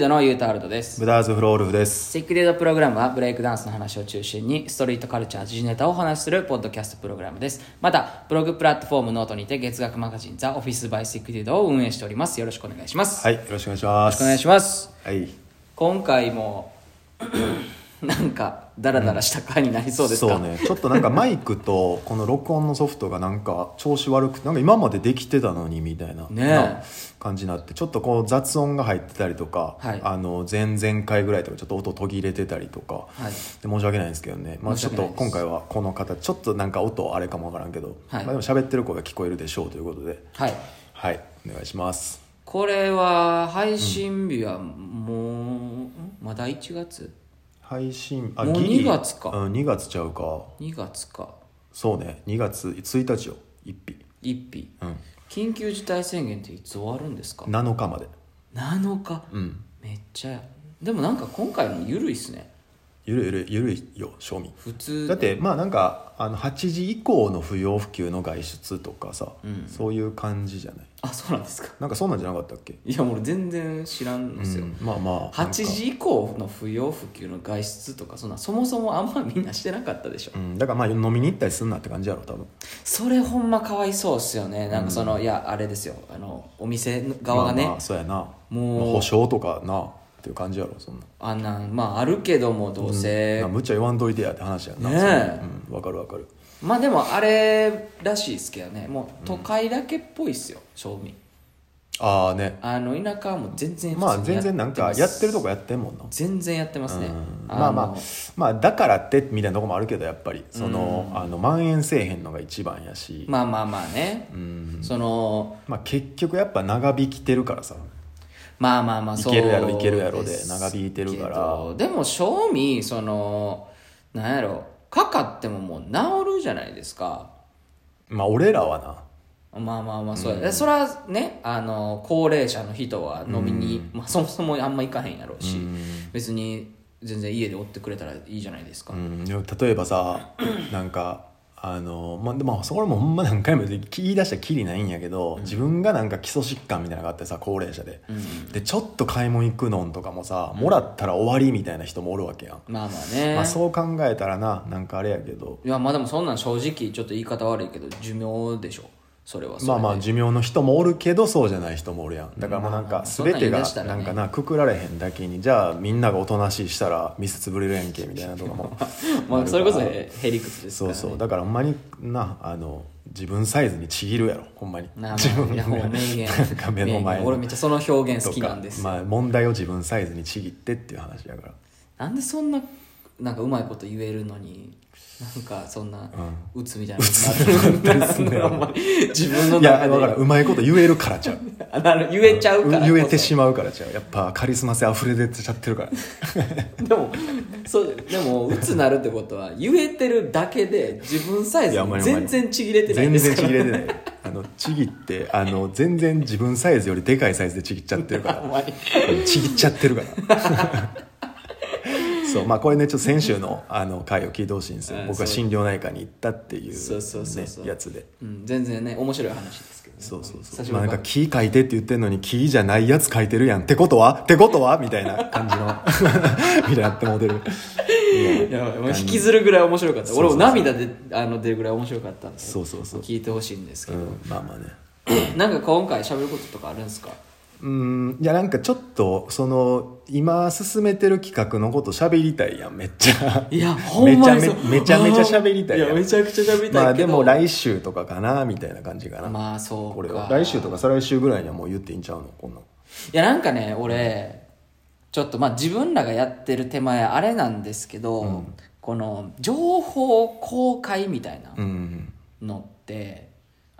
リードのユータールドですブダーズフロールフです。セキュリードプログラムはブレイクダンスの話を中心にストリートカルチャー時事ネタをお話しするポッドキャストプログラムですまたブログプラットフォームノートにて月額マガジンザオフィスバイセキュリードを運営しておりますよろしくお願いします、はい、よろしくお願いします。お願いしますはい。今回もなんかダラダラした回になりそうですか、そうね、ちょっとなんかマイクとこの録音のソフトがなんか調子悪くて、なんか今までできてたのにみたいな、ね感じになって、ちょっとこう雑音が入ってたりとか、はい。あの前々回ぐらいとかちょっと音途切れてたりとか、はい。で申し訳ないんですけどね、まあちょっと今回はこの方、ちょっとなんか音あれかもわからんけど、はい。まあでも喋ってる声が聞こえるでしょうということで、はい。はい、お願いします。これは配信日はもう、ん？まだ1月？配信もうギリ。2月か。うん、2月ちゃうか。2月か。そうね。2月1日よ。1日。1日。うん。緊急事態宣言っていつ終わるんですか？7日まで。7日、うん。めっちゃでもなんか今回の緩いっすねゆるゆるゆるいよ賞味。普通だってまあなんかあの8時以降の不要不急の外出とかさ、うん。そういう感じじゃない？あそうなんですか？なんかそんなんじゃなかったっけ？いやもう全然知らんのですよ、うんまあまあ8時以降の不要不急の外出とかそんなそもそもあんまみんなしてなかったでしょ、うん、だからまあ飲みに行ったりすんなって感じやろ多分。それほんまかわいそうっすよね。なんかその、いやあれですよ。あのお店側がね、まあまあそうやな。もう。まあ保証とかなっていう感じやろそんな。あんなんまああるけどもどうせ、なむっちゃ言わんといてやって話やんな。ねえ。それうんわかるわかる。まあでもあれらしいですけどね。もう都会だけっぽいっすよ正味。ああね。あの田舎はもう全然普通にまあ全然なんかやってるとこやってんもんな。全然やってますね、うん。あのまあまあまあだからってみたいなとこもあるけどやっぱり。その、あの蔓延せえへんのが一番やし、まあまあまあね、うん。そのまあ、結局やっぱ長引きてるからさまあまあまあいそうけるやろいけるやろで長引いてるから。けどでも正味そのなんやろかかってももう治るじゃないですか。まあ俺らはな。まあまあまあそうや、でそれはねあの高齢者の人は飲みに、まあ、そもそもあんま行かへんやろうし、別に全然家でおってくれたらいいじゃないですか、うん、例えばさ なんかあのまあでもそこもほんま何回も言い出したらきりないんやけど、自分がなんか基礎疾患みたいなのがあってさ高齢者で、でちょっと買い物行くのんとかもさもらったら終わりみたいな人もおるわけやん、まあまあね、まあ、そう考えたらななんかあれやけど。いやまあでもそんなん正直ちょっと言い方悪いけど寿命でしょそれはそれでまあまあ寿命の人もおるけどそうじゃない人もおるやん。だからもうなんか全てがなんかなくくられへんだけにじゃあみんながおとなしいしたらミス潰れるやんけみたいなとかも。まあそれこそへへりくつですから、ね、そうそう。だからほんまになあの自分サイズにちぎるやろ。ほんまに。自分いやもう名言。なんか目の前俺めっちゃその表現好きなんですまあ問題を自分サイズにちぎってっていう話やから。なんでそんななんかうまいこと言えるのになんかそんな、うつみたいな。ことなってるんだろうお前自分のいや中で分からんうまいこと言えるからちゃう。あなる言えちゃうからこそ。言えてしまうからちゃう。やっぱカリスマ性溢れ出ちゃってるから。でもそうでもうつなるってことは言えてるだけで自分サイズ全然ちぎれてない全然ちぎれてない。あのちぎってあの全然自分サイズよりでかいサイズでちぎっちゃってるから。ちぎっちゃってるからそう。まあこれねちょっと先週のあの回を聞いてほしいんですよ。うん。僕は心療内科に行ったっていう、ね、そうそうそうそう。やつで。うん、全然ね面白い話ですけどね、そうそう久そうまあなんか木書いてって言ってんのに木じゃないやつ書いてるやんってことは ってことはみたいな感じの みたいになってモデル。いやもう引きずるぐらい面白かった。そうそうそう。俺も涙であの出るぐらい面白かったんでそうそうそう。聞いてほしいんですけど、うん。まあまあね。なんか今回喋ることとかあるんですか？うんいやなんかちょっとその今進めてる企画のこと喋りたいやんめっちゃ。いやほんまにめちゃめめちゃめちゃ喋りたいやん。やめちゃくちゃ喋りたいけど。まあでも来週とかかなみたいな感じかな。まあそうか。これは。来週とか再来週ぐらいにはもう言っていいんちゃうの？こんなん。いやなんかね俺ちょっとまあ自分らがやってる手前あれなんですけど、この情報公開みたいなうん。のって、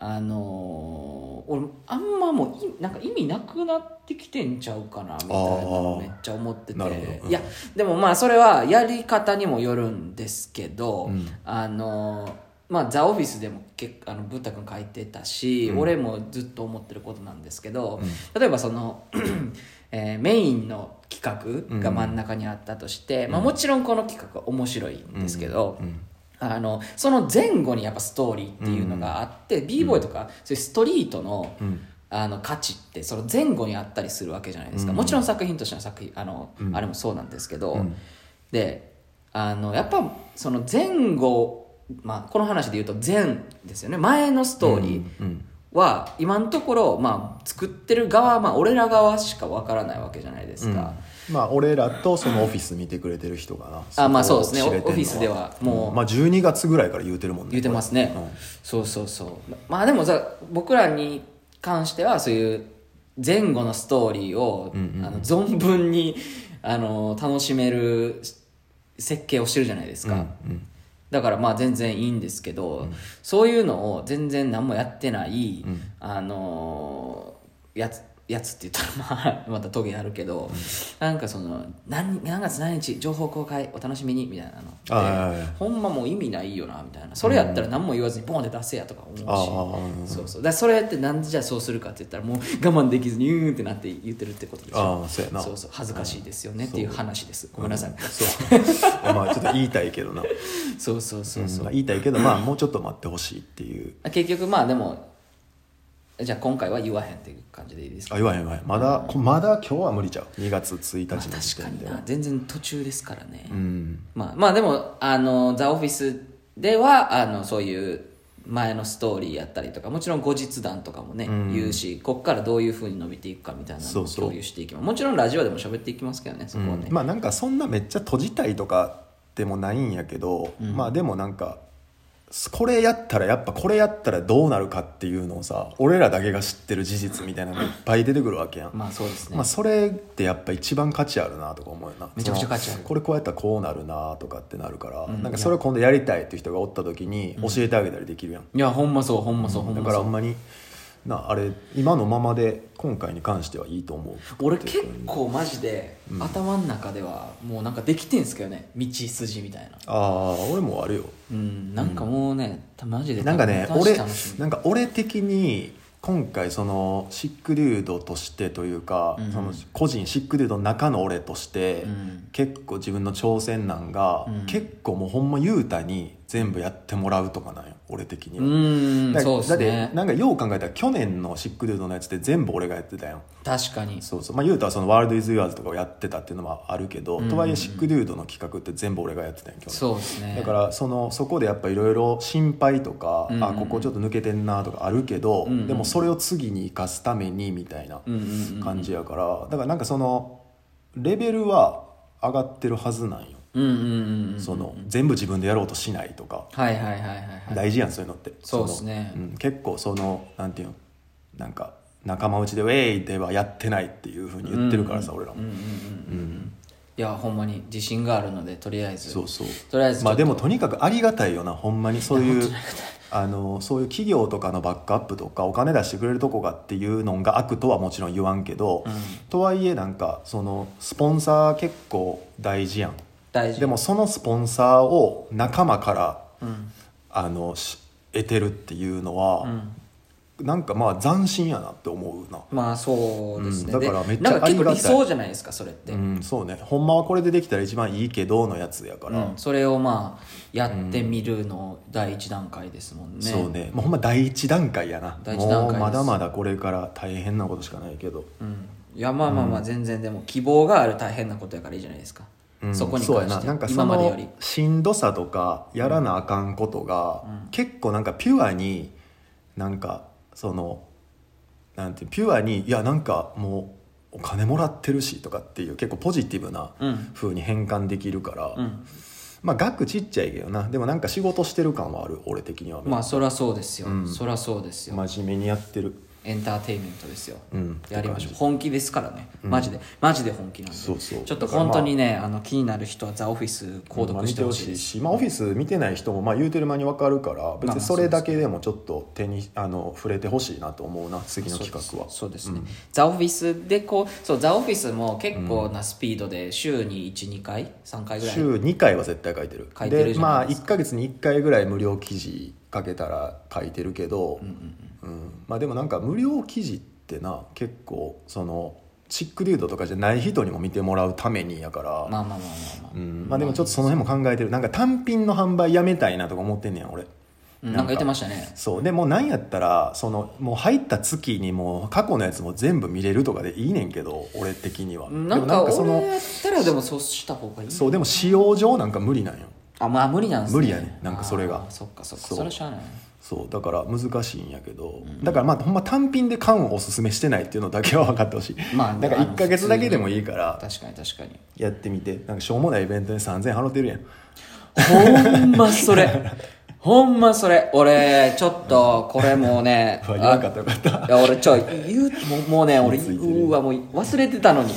あのー俺あんまもういなんか意味なくなってきてんちゃうかなみたいなのめっちゃ思ってて。うん。いやでもまあそれはやり方にもよるんですけど、うん。あのーまあ、ザ・オフィスでもけあのブッダ君書いてたし、俺もずっと思ってることなんですけど、例えばその、えーメインの企画が真ん中にあったとして、まあ、もちろんこの企画は面白いんですけど、あのその前後にやっぱストーリーっていうのがあって、b ボーイとかそういうストリートの、あの価値ってその前後にあったりするわけじゃないですか、うん。もちろん作品としての作品あの、うん。あれもそうなんですけど、うん。であのやっぱその前後、まあ、この話で言うと前ですよね。前のストーリーうん。は今のところ、まあ、作ってる側は、まあ、俺ら側しかわからないわけじゃないですか、まあ俺らとそのオフィス見てくれてる人がなあまあそうですね。オフィスではもう。まあ12月ぐらいから言うてるもんね。言うてますね、うん。そうそうそう。まあでもさ僕らに関してはそういう前後のストーリーを、うんうんあの存分にあの楽しめる設計をしてるじゃないですか、うんだからまあ全然いいんですけど、そういうのを全然何もやってない、うん。あのーやつやつって言ったらまあまたトゲあるけど、なんかその何何月何日情報公開お楽しみにみたいなのほんまもう意味ないよなみたいな。それやったら何も言わずにボンって出せやとか思うし、そうそう。だそれってなんでじゃあそうするかって言ったらもう我慢できずにうーんってなって言ってるってことでしょああそうやな。そうそう。恥ずかしいですよねっていう話です。ごめんなさい、そう。まあちょっと言いたいけどな。そうそうそうそう、言いたいけどまあもうちょっと待ってほしいっていう。結局まあでもじゃあ今回は言わへんっていう感じでいいですか？あ言わへん言わへん。まだこまだ今日は無理ちゃう。2月1日まあの時確かに点では。な全然途中ですからね、うん。まあまあでもあのザ・オフィスではあのそういう前のストーリーやったりとかもちろん後日談とかもね、うん。言うしこっからどういうふうに伸びていくかみたいなのを共有していきます。もちろんラジオでも喋っていきますけどねそこはね、うん。まあなんかそんなめっちゃ閉じたいとかでもないんやけど、まあでもなんかこれやったらやっぱこれやったらどうなるかっていうのをさ俺らだけが知ってる事実みたいなのがいっぱい出てくるわけやん、まあそうですね、まあ、それってやっぱ一番価値あるなとか思うよな。めちゃくちゃ価値ある。これこうやったらこうなるなとかってなるから、うんなんかそれを今度やりたいっていう人がおった時に教えてあげたりできるやん、いやほんまそうほんまそう、ほんだまそう。んからほまになあれ今のままで今回に関してはいいと思う。俺結構マジで、頭の中ではもうなんかできてんすけどね。道筋みたいな。ああ俺もあるよ。うんなんかもうね、たマジでなんかね俺なんか俺的に今回そのシックデュードとしてというか、うん。その個人シックデュードの中の俺として、うん。結構自分の挑戦なんが、うん。結構もうほんま雄太に全部やってもらうとかなんよ俺的にうは。だーんそうですだってねなんかよう考えたら去年のシックデュードのやつって全部俺がやってたやん。確かに。そうそう。まあ雄太はその「ワールド・イズ・ユアーズ」とかをやってたっていうのもあるけど、うん。とはいえシックデュードの企画って全部俺がやってたんや去年そうですね。だからそのそこでやっぱいろいろ心配とか、うんうん。あここちょっと抜けてんなとかあるけど、うんうん。でもそれを次に生かすためにみたいな感じやから、だからなんかそのレベルは上がってるはずなんよ、その全部自分でやろうとしないとか、はいはいはいはいはい。大事やんそういうのって。そうっすね。うん、結構そのなんていうのなんか仲間内で「ウェイ!」ではやってないっていうふうに言ってるからさ、俺らも、うんうんうんうん。いやほんまに自信があるのでとりあえず。そうそう。とりあえずまあでもとにかくありがたいよなほんまにそういうあのそういう企業とかのバックアップとかお金出してくれるとこがっていうのが悪とはもちろん言わんけど、うん。とはいえなんかそのスポンサー結構大事やん大事。でもそのスポンサーを仲間からうん。あのし得てるっていうのは、うん。なんかまあ斬新やなって思うな。まあそうですね、うん。だからめっちゃでなんか結構ありがたい理想じゃないですかそれって、うんそうね。ほんまはこれでできたら一番いいけどのやつやから、うん。それをまあやってみるの第一段階ですもんね、そうね。もうほんま第一段階やな。第一段階まだまだこれから大変なことしかないけど、うん、いやまあまあまあ全然でも希望がある大変なことやからいいじゃないですか、うん。そこにそうや関してな。なんかそのしんどさとかやらなあかんことが、結構なんかピュアになんかそのなんていうピュアにいやなんかもうお金もらってるしとかっていう結構ポジティブなうん。風に変換できるから、うん。まあ額ちっちゃいけどな。でもなんか仕事してる感はある俺的には、まあそりゃそうですよ、うん。そりゃそうですよ。真面目にやってるエンターテインメントですよ、うん。やりましょう本気ですからね。マジで、マジで本気なんで。そうそう。ちょっと本当にね、あの気になる人はザ・オフィス購読してほしいし、まあ、オフィス見てない人もまあ言うてる間に分かるから別にそれだけでもちょっと手にあの触れてほしいなと思うな次の企画は。そうです。ね、ザ・オフィスでこうそうザ・オフィスも結構なスピードで週に12回3回ぐらい。週2回は絶対書いてる。書いてるでまあ1か月に1回ぐらい無料記事書けたら書いてるけど、うんまあでもなんか無料記事ってな結構そのチックデュードとかじゃない人にも見てもらうためにやから、まあまあまあまあまあ、うん。まあでもちょっとその辺も考えてる。なんか単品の販売やめたいなとか思ってんねや俺。うん。なんか。言ってましたね。そう。でもうなんやったらそのもう入った月にもう過去のやつも全部見れるとかでいいねんけど俺的には。なんでかそのやったらでもそうした方がいい。そうでも使用上なんか無理なんよあまあ無理なんですね。無理やね。なんかそれが。あーそっかそっか。そうそれはしゃあないそう。だから難しいんやけど、だからまあほんま単品で缶をおすすめしてないっていうのだけは分かってほしい。まあ だから1か月だけでもいいから。確かに確かに。やってみて。なんかしょうもないイベントに3000円払ってるやん。ほんまそれ。ほんまそれ。俺ちょっとこれもうね うわ言わんかったよかった。いや俺ちょ言うもうもうね俺ついてる。うわもう忘れてたのに、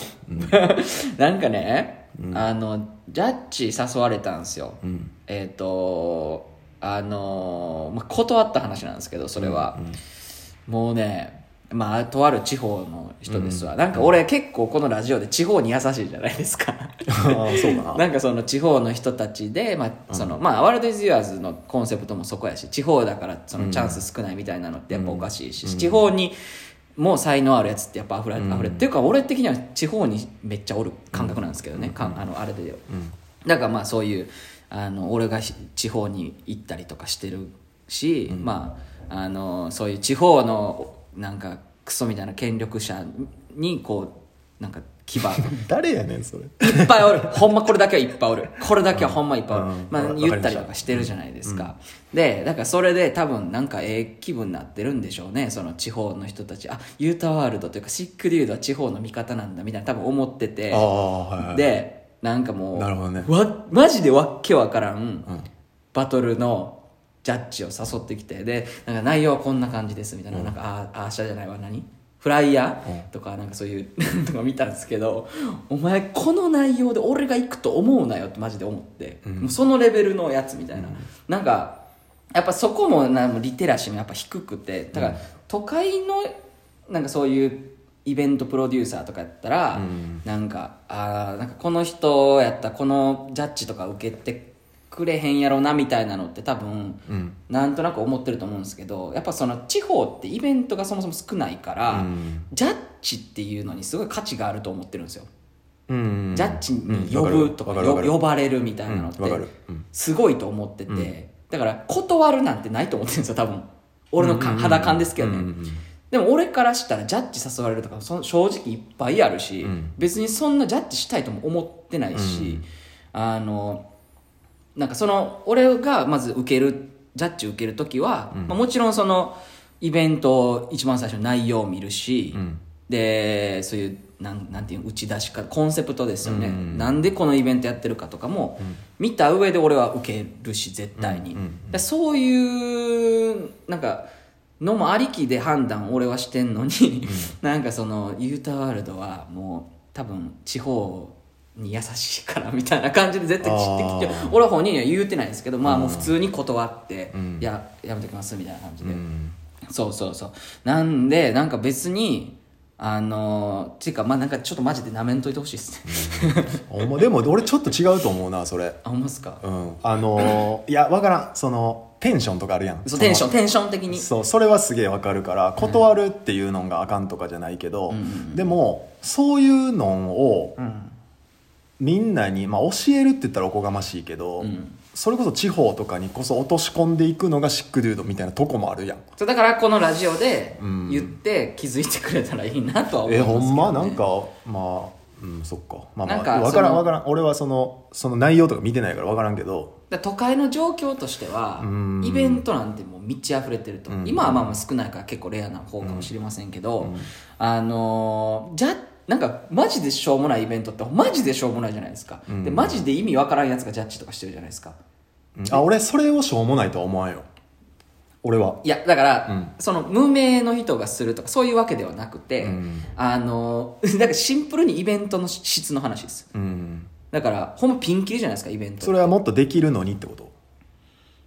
なんかね、あのジャッジ誘われたんですよ、ん。えっ、とあのまあ、断った話なんですけどそれは、もうねまあとある地方の人ですわ、なんか俺結構このラジオで地方に優しいじゃないですか。そうかな。なんかその地方の人たちで、まあそのまあ、ワールド・イズ・ユアーズのコンセプトもそこやし地方だからそのチャンス少ないみたいなのってやっぱおかしいし、地方にもう才能あるやつってやっぱ溢れ,、溢れっていうか俺的には地方にめっちゃおる感覚なんですけどね、かんあのあれで、だからまあそういうあの俺がし地方に行ったりとかしてるし、まああのそういう地方のなんかクソみたいな権力者にこうなんか牙 誰やねんそれいっぱいおる。ほんまこれだけはいっぱいおる。これだけはほんまいっぱいおる。うんまあわ言ったりとかしてるじゃないですか。で、だからそれで多分なんかええ気分になってるんでしょうね。その地方の人たち。あ、ユータワールドというかシックデュードは地方の味方なんだみたいな多分思っててあ。あはいはいで、なんかもう、なるほどねわ、マジでわっけわからん、バトルのジャッジを誘ってきて、で、なんか内容はこんな感じですみたいな、なんか、ああ、あーしゃじゃないわ、何フライヤーとかなんかそういう とか見たんですけど、お前この内容で俺が行くと思うなよってマジで思って、もうそのレベルのやつみたいな。なんか、やっぱそこもなリテラシーもやっぱ低くて、だから都会のなんかそういうイベントプロデューサーとかやったら、なんかあーなんかこの人やったらこのジャッジとか受けてくれへんやろなみたいなのって多分、なんとなく思ってると思うんですけどやっぱその地方ってイベントがそもそも少ないから、ジャッジっていうのにすごい価値があると思ってるんですよ。うんジャッジに呼うんぶとか,、わかる。わかる。呼ばれるみたいなのってすごいと思ってて、だから断るなんてないと思ってるんですよ多分。俺のか肌感ですけどね、でも俺からしたらジャッジ誘われるとかそ正直いっぱいあるし、別にそんなジャッジしたいとも思ってないし、あのなんかその俺がまず受けるジャッジ受ける時は、まあ、もちろんそのイベント一番最初の内容を見るし、でそういうなんなんていうの打ち出しかコンセプトですよね、なんでこのイベントやってるかとかも見た上で俺は受けるし絶対に、でそういうなんかのもありきで判断俺はしてんのに、なんかそのユータワールドはもう多分地方に優しいからみたいな感じで絶対知ってきて俺は本人には言うてないんですけどまあもう普通に断って、いややめときますみたいな感じで、そうそうそう。なんでなんか別にあのっていうかまあなんかちょっとマジでなめんといてほしいですね、お前でも俺ちょっと違うと思うなそれ。あほんまっすか、うん。あのーいやわからん。そのテンションとかあるやん。そうテンションンテンション的に。そうそれはすげえわかるから断るっていうのがあかんとかじゃないけど、でもそういうのをうんみんなに、まあ、教えるって言ったらおこがましいけど、それこそ地方とかにこそ落とし込んでいくのがシックデュードみたいなとこもあるやん。そうだからこのラジオでうん。言って気づいてくれたらいいなとは思いえますけど、ね、ほんま？なんかまあうんそっか。まあまなんかあ分からん分からん。俺はそのその内容とか見てないから分からんけど。都会の状況としてはうん。イベントなんてもう満ち溢れてると、うん。今はまあまあ少ないから結構レアな方かもしれませんけど、あのーじゃなんかマジでしょうもないイベントってマジでしょうもないじゃないですか、でマジで意味わからんやつがジャッジとかしてるじゃないですか。うん。あ俺それをしょうもないとは思わんよ。俺は。いやだから、うん。その無名の人がするとかそういうわけではなくて、うん。あの ーだからシンプルにイベントの質の話です。うん。だからほんまピンキリじゃないですかイベントそれはもっとできるのにってこと？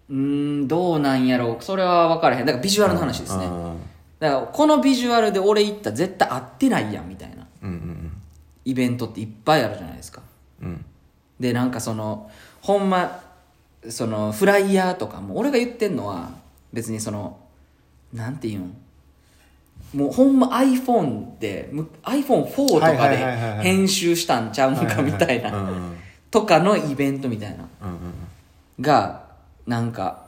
うーんどうなんやろう。それは分からへん。だからビジュアルの話ですね、うん。だからこのビジュアルで俺行ったら絶対合ってないやんみたいなうんうんイベントっていっぱいあるじゃないですか。うん。でなんかそのほんまそのフライヤーとかも俺が言ってんのは別にそのなんていうん？もうほんま iPhone でむ iPhone4 とかはいはいではいはいはい。編集したんちゃうんかみたいな。うんうんとかのイベントみたいな。うんうんがなんか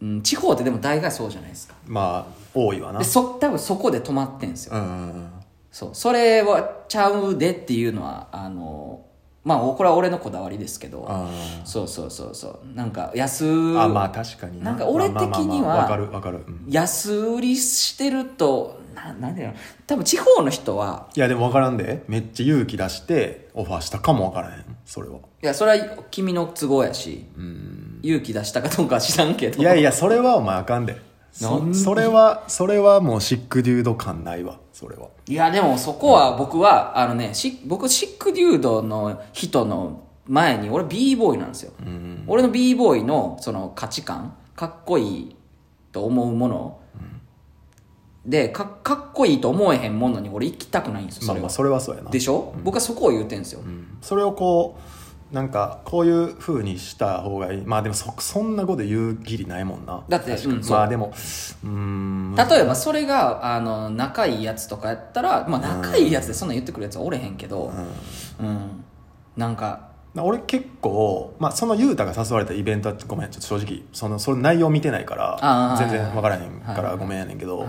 ううん、地方ってでも大概そうじゃないですか。まあ多いわな。でそ多分そこで止まってんですよ、うんうんうんそう。それはちゃうでっていうのはあのまあこれは俺のこだわりですけど。あそうそうそうそう。なんか安ーあまあ確かにな。んか俺的には安売りしてるとななんでやろ多分地方の人はいやでも分からんで。めっちゃ勇気出してオファーしたかも分からへん。それは。いやそれは君の都合やし。勇気出したかどうかは知らんけど。いやいやそれはお前あかんでそそれはそれはもうシックデュード感ないわそれは。いやでもそこは僕は、あのねし僕シックデュードの人の前に俺 b ボーイなんですよ、俺の b ボーイのその価値観かっこいいと思うもの、でかかっこいいと思えへんものに俺行きたくないんですよそれは、まあまあそれはそうやな。でしょ、僕はそこを言うてんですよ、うん。それをこうなんかこういうふうにした方がいい。まあでもそそんなこと言う義理ないもんな。だって確かに。うんまあでもうーん。例えばそれがあの仲いいやつとかやったら、まあ、仲いいやつでそんなん言ってくるやつはおれへんけどうん、なんか俺結構、まあ、その雄太が誘われたイベントはごめんちょっと正直そのその内容見てないから全然分からへんからごめんやねんけど、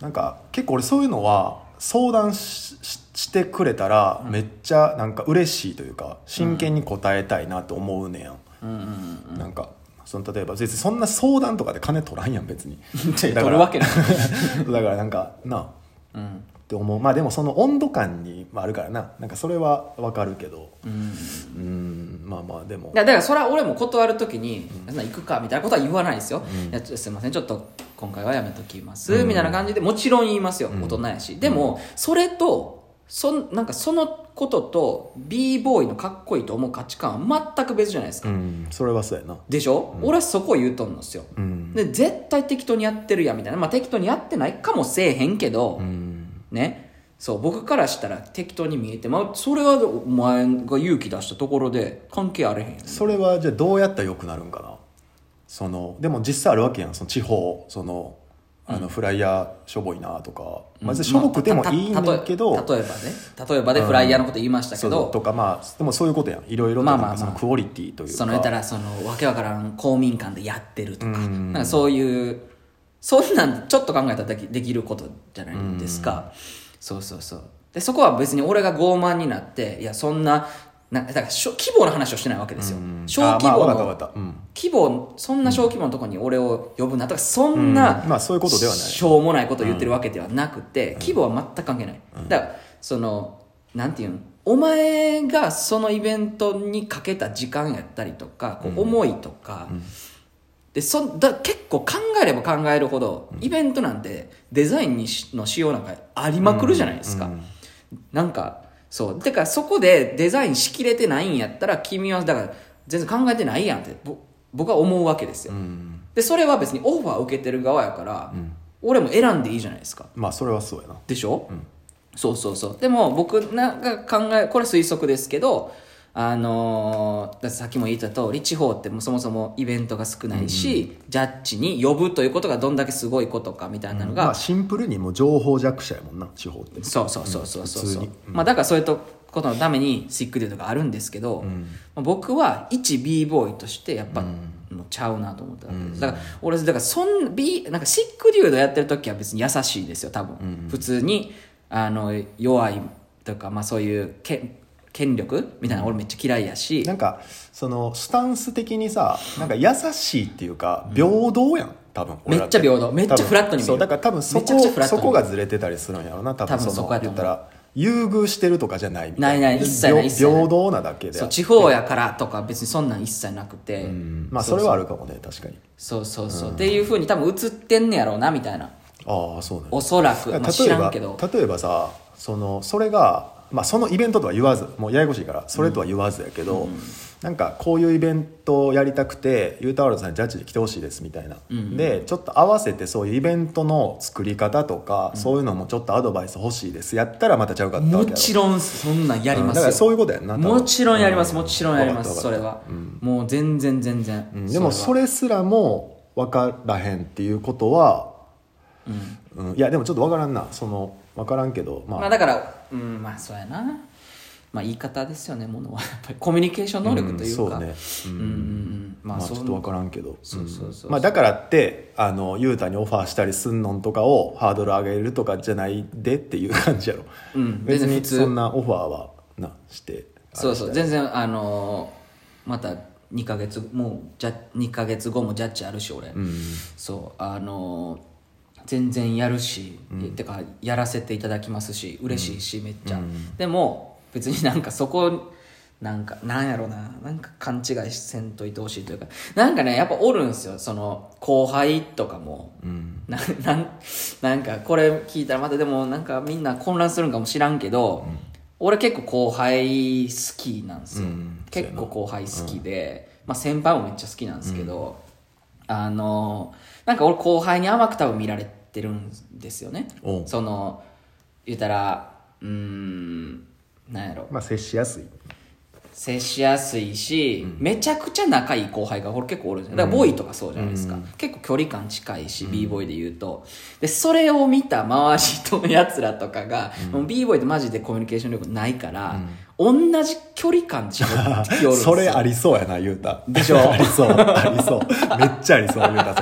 なんか結構俺そういうのは相談してくれたらめっちゃなんか嬉しいというか真剣に答えたいなと思うねやん、うん。うんなんかその例えば別にそんな相談とかで金取らんやん別に。取るわけない。だから なんかなあ。うんって思う。まあでもその温度感にもあるからな。なんかそれは分かるけど。うん。うん。まあまあでも。いやだからそれは俺も断る時に「そんな行くか」みたいなことは言わないですよ「いやちょっとすいませんちょっと今回はやめときます」みたいな感じでもちろん言いますよ大人やし、でもそれとそんなんかそのことと b ボーイのかっこいいと思う価値観は全く別じゃないですか、うん。それはそうやな。でしょ、俺はそこを言うとんのですよ、うん。で絶対適当にやってるやんみたいな。まあ適当にやってないかもせえへんけど、うんね。そう僕からしたら適当に見えてまあそれはお前が勇気出したところで関係あれへんよね。それはじゃあどうやったらよくなるんかな？そのでも実際あるわけやん。その地方そのあのフライヤーしょぼいなとか、まあ、別にしょぼくてもいいんだけど、まあた例えばね。例えばでフライヤーのこと言いましたけそうど、とかまあでもそういうことやん。いろいろとまあまあ。そのクオリティというか。その言ったらそのわけわからん公民館でやってるとか,、うん。なんかそういうそんなんちょっと考えたらできできることじゃないですか、そうそうそう。でそこは別に俺が傲慢になっていやそんななだから小規模な話をしてないわけですよ、うん。小規模あまあうん。規模そんな小規模のところに俺を呼ぶなとかそんな、うん。まあそういうことではない。しょうもないことを言ってるわけではなくて、規模は全く関係ない、だからそのなんていうのお前がそのイベントにかけた時間やったりとかこう思いとか、でそだ結構考えれば考えるほど、イベントなんてデザインにしの仕様なんかありまくるじゃないですか、うんなんかそう。だからそこでデザインしきれてないんやったら君はだから全然考えてないやんってぼ僕は思うわけですよ、うん。でそれは別にオファー受けてる側やから、俺も選んでいいじゃないですか。まあそれはそうやな。でしょ、そうそうそう。でも僕なんか考えこれ推測ですけどあのーさっきも言った通り地方ってそもそもイベントが少ないし、ジャッジに呼ぶということがどんだけすごいことかみたいなのが、まあシンプルにもう情報弱者やもんな地方って。そうそうそうそうそうそう。普通に。まあだからそういうとことのためにシックデューとかあるんですけど、まあ、僕は一 b ボーイとしてやっぱ、もうちゃうなと思ったわけです、だから俺だからそん B なんかシックデュードやってる時は別に優しいですよ多分、普通にあの弱いとかまあそういう権権力みたいなの俺めっちゃ嫌いやし、なんかそのスタンス的にさなんか優しいっていうか平等やん多分めっちゃ平等。めっちゃフラットに見える。そうだから多分そこそこがずれてたりするんやろな多分多分そこ言ったら優遇してるとかじゃないみたな。いない一切ない平一切ない。平等なだけでそう地方やからとか別にそんなん一切なくて、うん。まあそれはあるかもね確かに。そうそうそう、っていうふうに多分映ってんねやろうなみたいな。ああそうね。おそらく、まあ、知らんけど。例えばさそのそれが、まあ、そのイベントとは言わずもうややこしいからそれとは言わずやけど、なんかこういうイベントをやりたくてユータワールドさんにジャッジで来てほしいですみたいな、でちょっと合わせてそういうイベントの作り方とか、そういうのもちょっとアドバイス欲しいです。やったらまたちゃうかったもちろんそんなんやりますだからそういうことやんなもちろんやります、うん。もちろんやりますそれは。もう全然全然、うん。でもそれすらも分からへんっていうことは、うん。いやでもちょっと分からんな。その分からんけどまあ、まあだからうんまあそうやな。まあ言い方ですよねものは。やっぱりコミュニケーション能力というか、うんそうね。うん。うんうんまあ、まあちょっと分からんけど。そうそうそうう。ん。まあ、だからってあの雄太にオファーしたりすんのんとかをハードル上げるとかじゃないでっていう感じやろ、うん。別にそんなオファーはなしてそうそう。全然あのーまた2ヶ月もうじゃ2ヶ月後もジャッジあるし俺、うん。そう。あのー全然やるし、てかやらせていただきますし嬉しいし、めっちゃ、でも別になんかそこなんかなんやろななんか勘違いせんといてほしいというかなんかねやっぱおるんすよ。その後輩とかも、うん。ななんなんかこれ聞いたらまたでもなんかみんな混乱するんかもしらんけど、俺結構後輩好きなんですよ、うん。結構後輩好きで、まあ、先輩もめっちゃ好きなんですけど、あのなんか俺後輩に甘く多分見られてるんですよね。その言ったらうーんなんやろ。まあ接しやすい接しやすいし、めちゃくちゃ仲いい後輩が俺結構おるんですよだからボーイとかそうじゃないですか、結構距離感近いし、b ボーイで言うと。でそれを見た周りのやつらとかが、もう b ボーイってマジでコミュニケーション力ないから、同じ距離感違ってきよるんですよ。それありそうやな雄太でしょ？ありそうありそう。めっちゃありそう雄太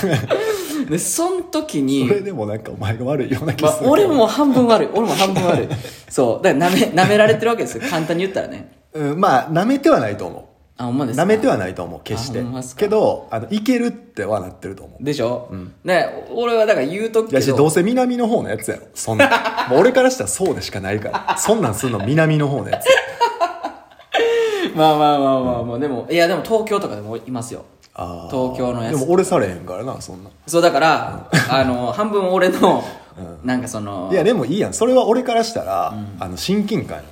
それ。でその時にそれでもなんかお前が悪いような気まあする、俺も半分悪い。俺も半分悪い。そう。だから舐め舐められてるわけですよ。簡単に言ったらねうん、まあ舐めてはないと思あほんまです舐めてはないと思う決して。けどあのいけるってはなってると思う。でしょ、ね俺はだから言うとくいやどどうせ南の方のやつやろ。そんな。ん もう俺からしたらそうでしかないから。そんなんすんの南の方のやつ。まあまあまあまあまあ、でもいやでも東京とかでもいますよ。東京のやつ。でも俺されへんからなそんな。そうだから、あの半分俺の、なんかそのいやでもいいやん。それは俺からしたら、あの親近感よ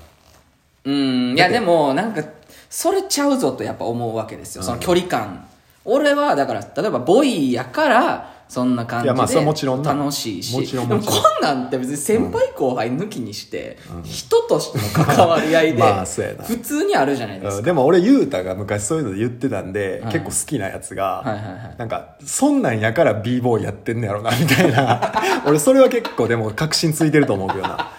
うん。いやでもなんかそれちゃうぞとやっぱ思うわけですよ。その距離感、俺はだから例えばボイやからそんな感じで楽しいし。でもこんなんって別に先輩後輩抜きにして、人としての関わり合いで 普通にあるじゃないですか、うん。でも俺雄太が昔そういうので言ってたんで、結構好きなやつが、はいはいはい。なんかそんなんやから b ボーイやってんねやろなみたいな。俺それは結構でも確信ついてると思うけどな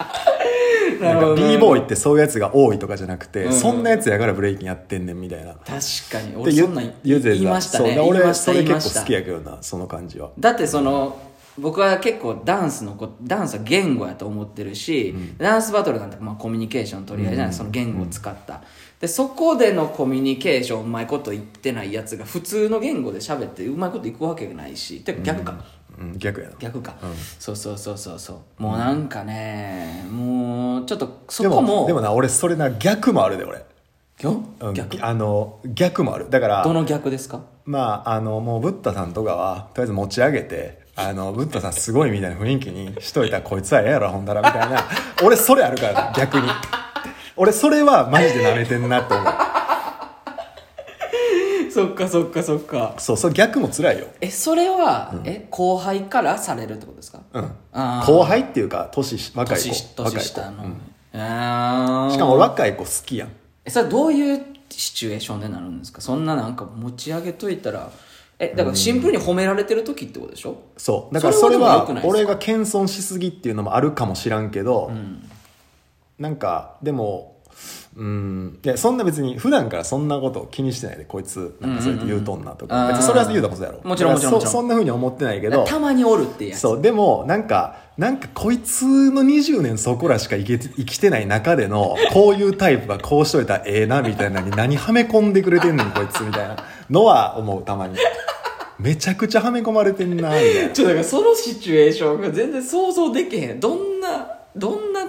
なんか b ボーイってそういうやつが多いとかじゃなくて、そんなやつやからブレイキンやってんねんみたいな。確かに。俺そんなん言いましたね。俺それ結構好きやけどなその感じは。だってその僕は結構ダンスのこダンスは言語やと思ってるし、ダンスバトルなんてまあコミュニケーション取り合いじゃない、その言語を使った、でそこでのコミュニケーションうまいこと言ってないやつが普通の言語で喋ってうまいこといくわけがないしてか逆か、うん逆やな。逆か、そうそうそうそうそう。もうなんかねもうちょっとそでこももでもな俺それな逆もあるで俺、逆？うん逆？あの逆もある。だからどの逆ですか？まあ、あの、もう、ブッダさんとかは、とりあえず持ち上げて、あの、ブッダさんすごいみたいな雰囲気にしといたら、こいつはええやろ、ほんだら、みたいな。俺、それあるからな、逆に。俺、それはマジで舐めてんなって思う。そっかそっかそっか。そう、それ逆も辛いよ。えそれは、え後輩からされるってことですか？うん。後輩っていうか、年し、若い子。年若い子。年下の、うんしかも俺若い子好きやん。えそれどういうシチュエーションでなるんですか？そんななんか持ち上げといたら。えだからシンプルに褒められてる時ってことでしょ？そう。だからそれは俺が謙遜しすぎっていうのもあるかもしらんけど、なんか、でも、うん、いや、そんな別に、普段からそんなことを気にしてないで、こいつ、なんかそうやって言うとんなとか、うん。うんうん別にそれは言うたことやろ。もちろんもちろんもちろん。だからそそんな風に思ってないけど、たまにおるっていうやつ。そう、でも、なんか、なんかこいつの20年そこらしか生きて生きてない中での、こういうタイプがこうしといたらええな、みたいなのに何はめ込んでくれてんねん、こいつ、みたいなのは思う、たまに。めちゃくちゃはめ込まれてんな、みたいな。ちょだからそのシチュエーションが全然想像できへん。どんなどんな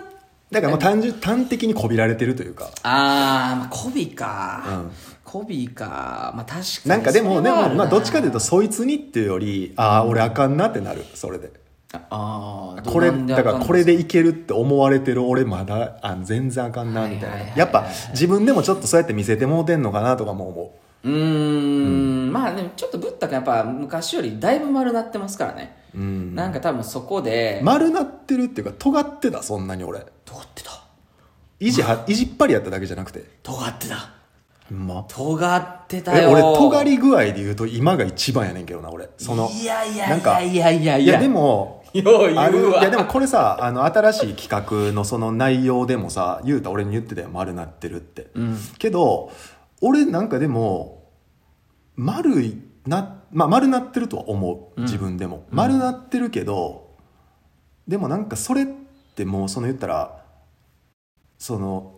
だからもう単純、端的にこびられてるというか。あー、まあコビか、うん。コビか。まあ確かに。なんかでも、でも、まあ、どっちかというと、そいつにっていうより、ああ、俺あかんなってなる、それで。ああこれ、だからこれででいけるって思われてる俺まだ、あ全然あかんな、みたいな。やっぱ、自分でもちょっとそうやって見せてもうてんのかなとかも思う。ーん。まあでもちょっとブッダ君やっぱ昔よりだいぶ丸なってますからねう。うん。なんか多分そこで、丸なってるっていうか、尖ってた、そんなに俺。尖ってた意地は、意地っぱりやっただけじゃなくて。尖ってたま？尖ってたえ、よ俺、尖り具合で言うと今が一番やねんけどな、俺。その。いやいやいやいやいやいいや、でも、よう言うわいやでもこれさあの新しい企画のその内容でもさ言うた俺に言ってたよ丸なってるって、けど俺なんかでも丸いなまあ丸なってるとは思う自分でも、丸なってるけどでもなんかそれってもうその言ったらその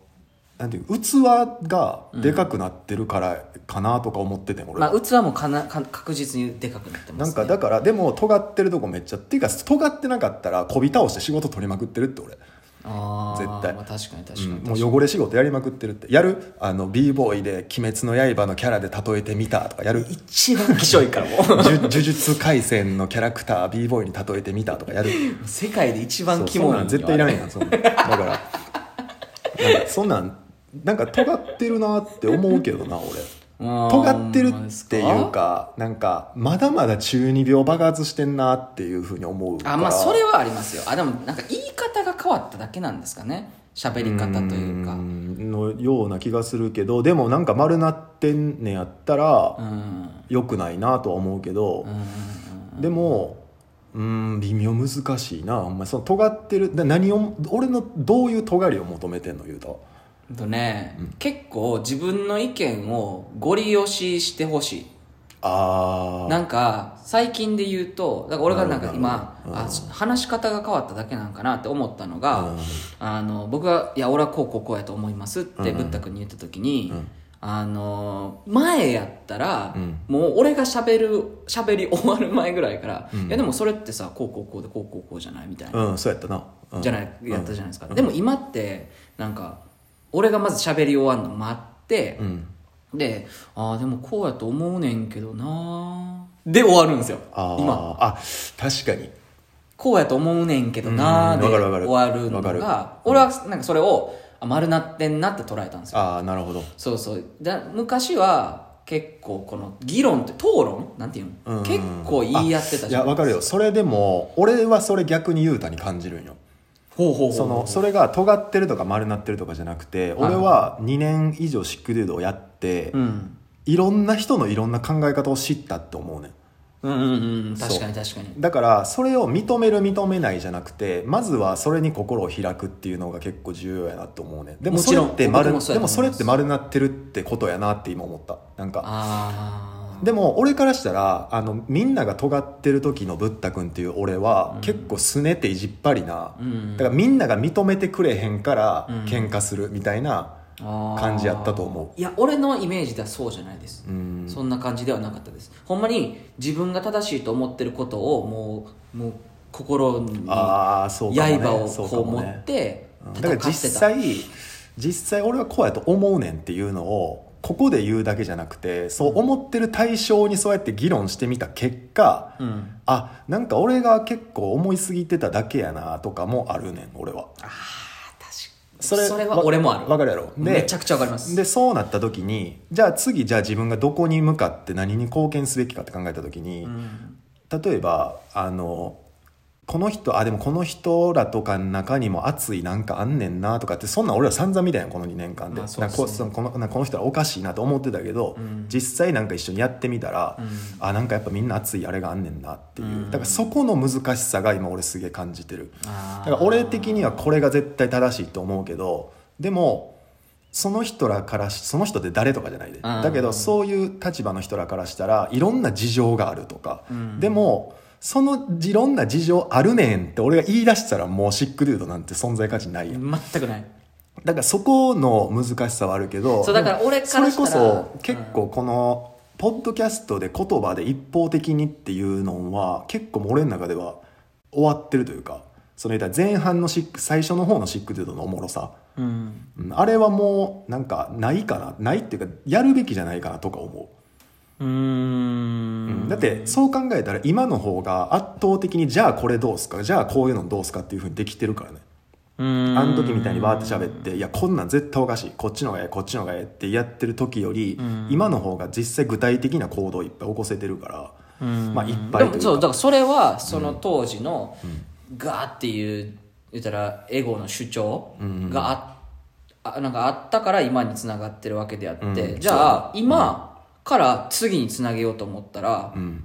なんていう器がでかくなってるからかなとか思ってても俺は。まあ器もかなか確実にでかくなってます、ね、なんかだからでも尖ってるとこめっちゃっていうか尖ってなかったらこび倒して仕事取りまくってるって俺、あー絶対まあ、確かに確かに、うんもう汚れ仕事やりまくってる。ってやる？あの b ボーイで「鬼滅の刃」のキャラで例えてみたとか。やる？一番きしょいからもう。呪呪術廻戦のキャラクター b ボーイに例えてみたとか。やる？世界で一番キモなん絶対いらんやんそんなん。だから。なんかそんなんなんか尖ってるなって思うけどな俺尖ってるっていうかなんかまだまだ中二病爆発してんなっていうふうに思うあまあそれはありますよ。あでもなんか言い方が変わっただけなんですかね。喋り方というか。んのような気がするけどでもなんか丸なってんねやったらうん。よくないなとは思うけど、でもうん微妙難しいなお前その尖ってるだ何を俺のどういう尖りを求めてんの言うとうんとね、結構自分の意見をゴリ押ししてほしい。ああなんか最近で言うとだから俺がなんかなる今ほどなるあ話し方が変わっただけなんかなって思ったのが、うん。あの僕が「いや俺はこうこうこうやと思います」ってうん。ブッダ君に言った時に、うん。あの前やったら、うん。もう俺がしゃべる喋り終わる前ぐらいから「うん。いやでもそれってさこうこうこうでこうこうこうじゃない」みたいな、うんそうやったな、うん。じゃないやったじゃないですか、うん。でも今ってなんか俺がまず喋り終わるの待って、うん。で「ああでもこうやと思うねんけどな」で終わるんですよ。今。あ確かに。こうやと思うねんけどなーでうんわかるわかる。終わるのわかが俺はなんかそれをあ丸なってんなって捉えたんですよ。ああなるほど。そうそう。だ昔は結構この議論って討論？なんていうの、うん結構言い合ってたいじゃん。やわかるよ。それでも俺はそれ逆に雄太に感じるんよそのそれが尖ってるとか丸なってるとかじゃなくて俺は2年以上シックデュードをやって、うん。いろんな人のいろんな考え方を知ったって思うねん。うんうんうん確かに確かに。だからそれを認める認めないじゃなくてまずはそれに心を開くっていうのが結構重要やなと思うねでもそれって丸でもそれって丸なってるってことやなって今思った。なんか。ああでも俺からしたらあのみんなが尖ってる時のブッダ君っていう俺は、結構すねて意地っ張りな、うん。だからみんなが認めてくれへんからうん。喧嘩するみたいな、感じやったと思う。いや俺のイメージではそうじゃないです、うん。そんな感じではなかったです。ほんまに自分が正しいと思ってることをもうもう心にああそうかもね。刃をこう持ってだから実際実際俺はこうやと思うねんっていうのをここで言うだけじゃなくてそう思ってる対象にそうやって議論してみた結果、うん。あなんか俺が結構思いすぎてただけやなとかもあるねん俺は。ああ確かに。それはわ俺もある。わかるやろ。でめちゃくちゃわかります。でそうなった時にじゃあ次じゃあ自分がどこに向かって何に貢献すべきかって考えた時に、うん。例えばあのこの人あでもこの人らとかの中にも熱いなんかあんねんなとかってそんなん俺ら散々見たやんこの2年間で,、こそのこのなんかこの人らおかしいなと思ってたけど、うん。実際なんか一緒にやってみたら、うん。あなんかやっぱみんな熱いあれがあんねんなっていう、うん。だからそこの難しさが今俺すげえ感じてる。だから俺的にはこれが絶対正しいと思うけどでもその人らからしその人って誰とかじゃないで、うん。だけどそういう立場の人らからしたらいろんな事情があるとか、うん。でもそのいろんな事情あるねんって俺が言い出したらもうシックデュードなんて存在価値ないやん。全くない。だからそこの難しさはあるけどそうだから俺からそれこしたら。そ結構このポッドキャストで言葉で一方的にっていうのは結構俺の中では終わってるというかその言ったら前半のシック最初の方のシックデュードのおもろさ、うん。うんあれはもうなんかないかなないっていうかやるべきじゃないかなとか思うーう、だってそう考えたら今の方が圧倒的にじゃあこれどうすか？じゃあこういうのどうすかっていうふうにできてるからね。うん。あの時みたいにバーって喋って「いやこんなん絶対おかしい。こっちのがええこっちのがええ」ってやってる時より、ん。今の方が実際具体的な行動をいっぱい起こせてるから、うん。まあいっぱいというか。そうだからそれはその当時のガーっていう言ったらエゴの主張があ,、あなんかあったから今につながってるわけであって、うん。じゃあ今から次につなげようと思ったら、うん。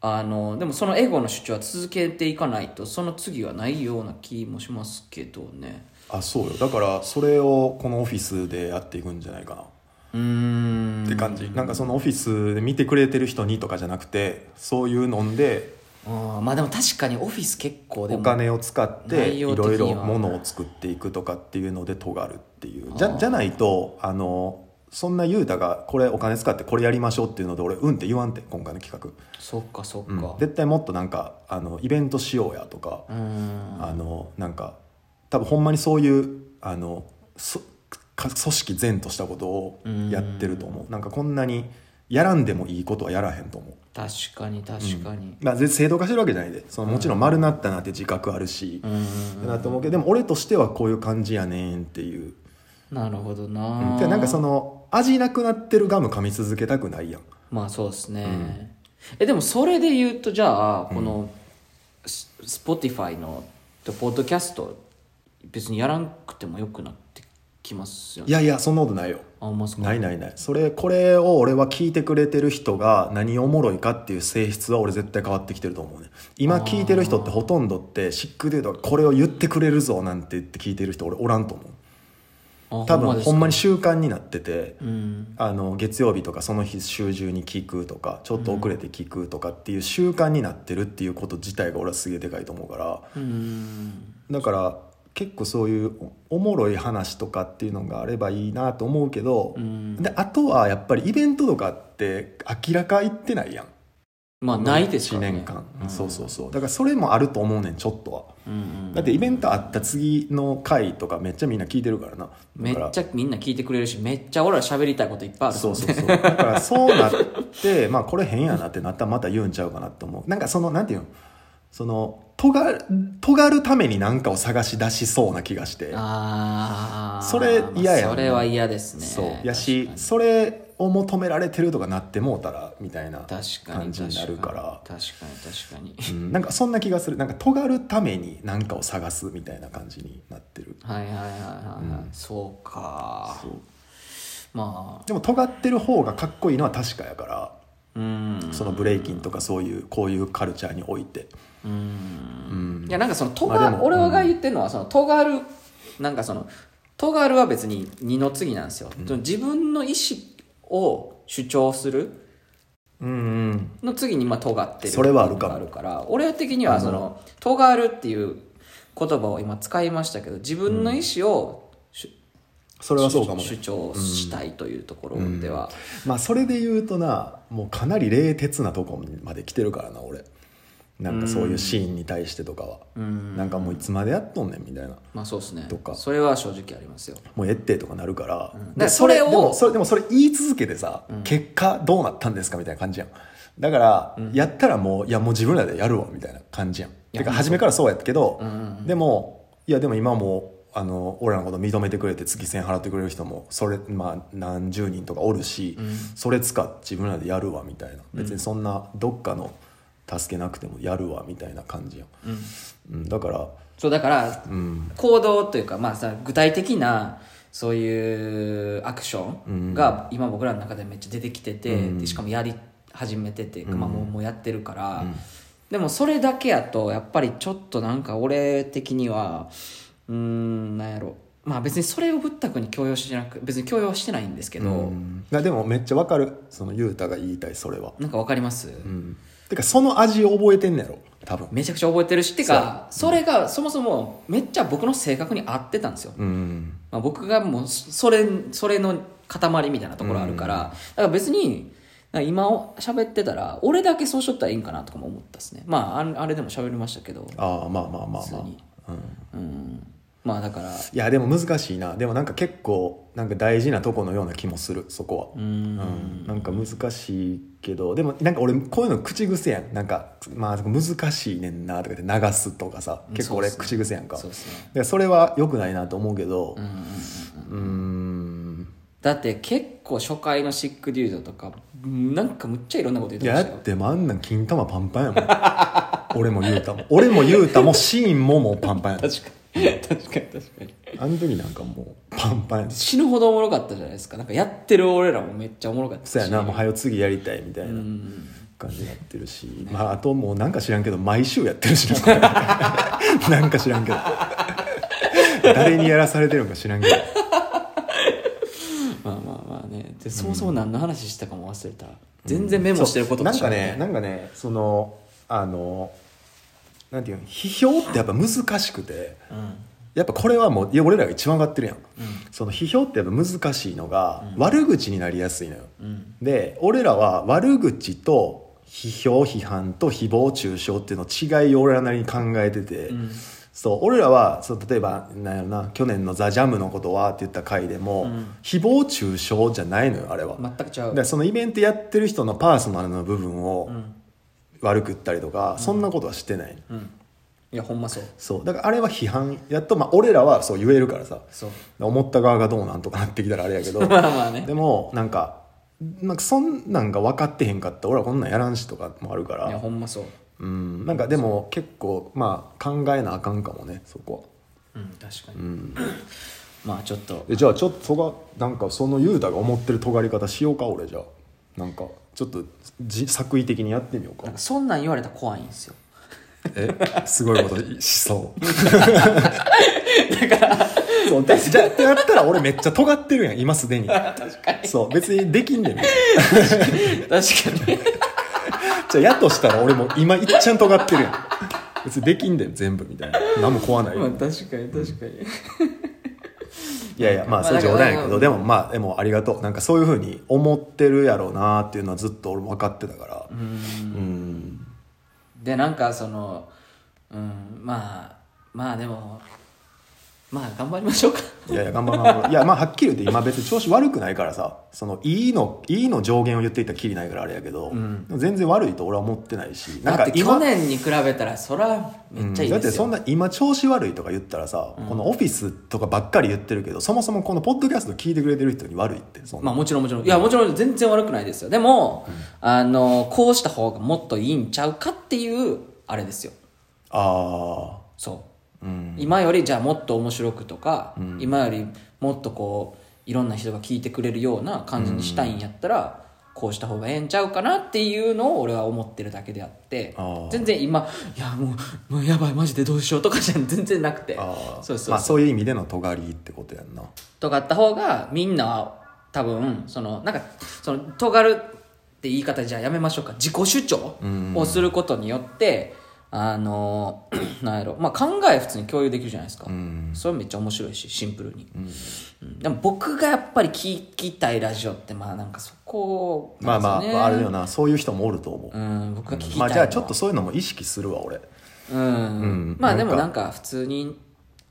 あのでもそのエゴの主張は続けていかないとその次はないような気もしますけどね。あそうよ。だからそれをこのオフィスでやっていくんじゃないかな。うん。って感じ。なんかそのオフィスで見てくれてる人にとかじゃなくてそういうのであーまあでも確かにオフィス結構でもお金を使って内いろいろものを作っていくとかっていうので尖るっていう。じゃじゃないとあのそんな雄太がこれお金使ってこれやりましょうっていうので俺うんって言わんて今回の企画、そっかそっうん。か絶対もっとなんかあのイベントしようやとか、あのなんか多分ほんまにそういうあのそか組織善としたことをやってると思う。なんかこんなにやらんでもいいことはやらへんと思う。確かに確かに。まあ、ぜ正当化してるわけじゃないで。そのもちろん丸なったなって自覚あるし、うんなと思うけどでも俺としてはこういう感じやねんっていう、なるほどうなんでなんかその味なくなってるガム噛み続けたくないやん。まあそうですね、えでもそれで言うとじゃあこのス Spotify のポッドキャスト別にやらんくてもよくなってきますよね。いやいやそんなことないよ。あほんまっすか？ないないない。それこれを俺は聞いてくれてる人が何おもろいかっていう性質は俺絶対変わってきてると思うね。今聞いてる人ってほとんどってシックデートがこれを言ってくれるぞなんて言って聞いてる人俺おらんと思う。あ多分ほんまに習慣になってて、うん。あの月曜日とかその日週中に聞くとかちょっと遅れて聞くとかっていう習慣になってるっていうこと自体が俺はすげえでかいと思うからうん。だから結構そういうおおもろい話とかっていうのがあればいいなと思うけど、ん。であとはやっぱりイベントとかって明らか言ってないやん。まあないですか1らね。年間、そうそうそう。だからそれもあると思うねんちょっとはだってイベントあった次の回とかめっちゃみんな聞いてるからな。めっちゃみんな聞いてくれるしめっちゃ俺ら喋りたいこといっぱいあるそうそうそう。だからそうなって まあこれ変やなってなったらまた言うんちゃうかなって思う。なんかそのなんていうの？その尖る尖るために何かを探し出しそうな気がして。ああそれ嫌やんそれは嫌ですね。そう。やしそれを求められてるとかなってもうたらみたいな確かに感じになるから。確かに確かに。確かにうんなんかそんな気がする。なんか尖るために何かを探すみたいな感じになってる。はいはいはいはい、はい。そうか。そう。まあ。でも尖ってる方がかっこいいのは確かやから。うん。そのブレイキンとかそういうこういうカルチャーにおいて。うん。うん。いやなんかその尖、まあ俺が言ってるのはその尖るなんかその尖るは別に二の次なんですよ、その自分の意思を主張するうんうん。の次にまあ尖ってるそれはあるかも。っていうのがあるから俺的にはその尖るっていう言葉を今使いましたけど自分の意思を主,、それはそうかもね。主張したいというところでは、まあそれで言うとなもうかなり冷徹なとこまで来てるからな俺なんかそういうシーンに対してとかは、ん。なんかもういつまでやっとんねんみたいな。まあそうですね。とか。それは正直ありますよ。もうえってとかなるから,、でそれをでもそれでもそれ言い続けてさ、結果どうなったんですかみたいな感じやん。だから、やったらもういやもう自分らでやるわみたいな感じやん。やてか初めからそうやったけど、でもいやでも今もうあの俺らのこと認めてくれて月1000払ってくれる人もそれ、まあ、何十人とかおるし、それ使って自分らでやるわみたいな。別にそんなどっかの助けなくてもやるわみたいな感じやん、うん。だからそうだからうん。行動というか、まあ、さ具体的なそういうアクションが今僕らの中でめっちゃ出てきてて、でしかもやり始めてて、まあ、もうもうやってるから、でもそれだけやとやっぱりちょっとなんか俺的にはうーんなんやろ。まあ別にそれをぶったくに強要しなく別に強要はしてないんですけど、うん。でもめっちゃわかる。その雄太が言いたいそれは。なんかわかります、うんてかその味を覚えてんねやろ。多分。めちゃくちゃ覚えてるしってかそれがそもそもめっちゃ僕の性格に合ってたんですよ、うんまあ、僕がもうそれそれの塊みたいなところあるから、だから別に今を喋ってたら俺だけそうしとったらいいんかなとかも思ったですね。まああれでも喋りましたけど。ああまあまあまあまあ。普通に。うん。うん。まあだから。いやでも難しいな。でもなんか結構なんか大事なとこのような気もするそこは。ううん。んなんか難しいけどでもなんか俺こういうの口癖やん。なんかまあ難しいねんなとかで流すとかさ。結構俺口癖やんか。そね。でそれは良くないなと思うけど。うんうんうんうーんだって結構初回のシックデュードとかなんかむっちゃいろんなこと言ってましたよ。だってもうあんなん金玉パンパンやもん。俺も言うたも俺も言うたもシーンももうパンパンやった。確かに。確かに確かに。あの時なんかもうパンパンや死ぬほどおもろかったじゃないですか。なんかやってる俺らもめっちゃおもろかったし。そうやな。もう早次やりたいみたいな感じになってるし、まああともうなんか知らんけど毎週やってるしな。なんか知らんけど。誰にやらされてるのか知らんけどまあまあまあね。でそもそも何の話したかも忘れた、全然メモしてることなんかねなんかねそのあのなんていうの批評ってやっぱ難しくて。うん。やっぱこれはもういや俺らが一番上がってるやん、その批評ってやっぱ難しいのが、悪口になりやすいのよ、うん。で俺らは悪口と批評批判と誹謗中傷っていうの違いを俺らなりに考えてて、んそう俺らはそう例えばなんやろな去年の「ザ・ジャムのことはって言った回でも、ん。誹謗中傷じゃないのよあれは、全くちゃう。でそのイベントやってる人のパーソナルの部分をん。悪く言ったりとか、そんなことはしてない、うん。いやほんまそう。そう。だからあれは批判やっと、まあ、俺らはそう言えるからさ。そう。思った側がどうなんとかなってきたらあれやけど。まあまあね。でもなんかなんかそんなんが分かってへんかったら俺はこんなんやらんしとかもあるかいやらほんまそううん。なんかでも結構まあ考えなあかんかもねそこは。うん確かに、うん。まあちょっと。えじゃあちょっとそがなんかその雄太が思ってる尖り方しようか俺じゃあ。なんかちょっとじ作為的にやってみようか。そんなん言われたら怖いんですよ。え？すごいことしそう。だからそうでじゃあってやったら俺めっちゃ尖ってるやん今すでに。確かに。そう別にできんねん。確かにじゃあやとしたら俺も今いっちゃん尖ってるやん。別にできんでん全部みたいな。何も怖ないまあよ確かに確かに。いやいやまあまあそれ冗談やけど。でもまあでもありがとう。なんかそういうふうに思ってるやろうなっていうのはずっと俺も分かってたから。うん。でなんかそのうん。まあまあでもまあ頑張りましょうか。いやいや頑張ろう。頑張ろういやまあはっきり言って今別に調子悪くないからさそのいいのいいの上限を言っていったらきりないからあれやけど、んでも全然悪いと俺は思ってないしだって去今年に比べたらそらめっちゃいいだってですよ、そんな今調子悪いとか言ったらさ、このオフィスとかばっかり言ってるけどそもそもこのポッドキャスト聞いてくれてる人に悪いってそんな。まあもちろんもちろん。いやもちろん全然悪くないですよ。でも、あのこうした方がもっといいんちゃうかっていうあれですよ。あそう。あうん。今よりじゃあもっと面白くとか、今よりもっとこういろんな人が聞いてくれるような感じにしたいんやったら、こうした方がええんちゃうかなっていうのを俺は思ってるだけであって全然今いやもうもうやばいマジでどうしようとかじゃ全然なくて。そうそうまあそういう意味での尖りってことやんな。とかあった方がみんなは多分そのなんかその尖るって言い方じゃあやめましょうか自己主張をすることによって、あの なんやろ、まあ、考え普通に共有できるじゃないですか、ん。それめっちゃ面白いしシンプルに、うん。でも僕がやっぱり聞きたいラジオってまあなんかそこまあまああるよな。そういう人もおると思う、うん僕が聞きたいまあじゃあちょっとそういうのも意識するわ俺。うん、うん。まあでもなんか普通に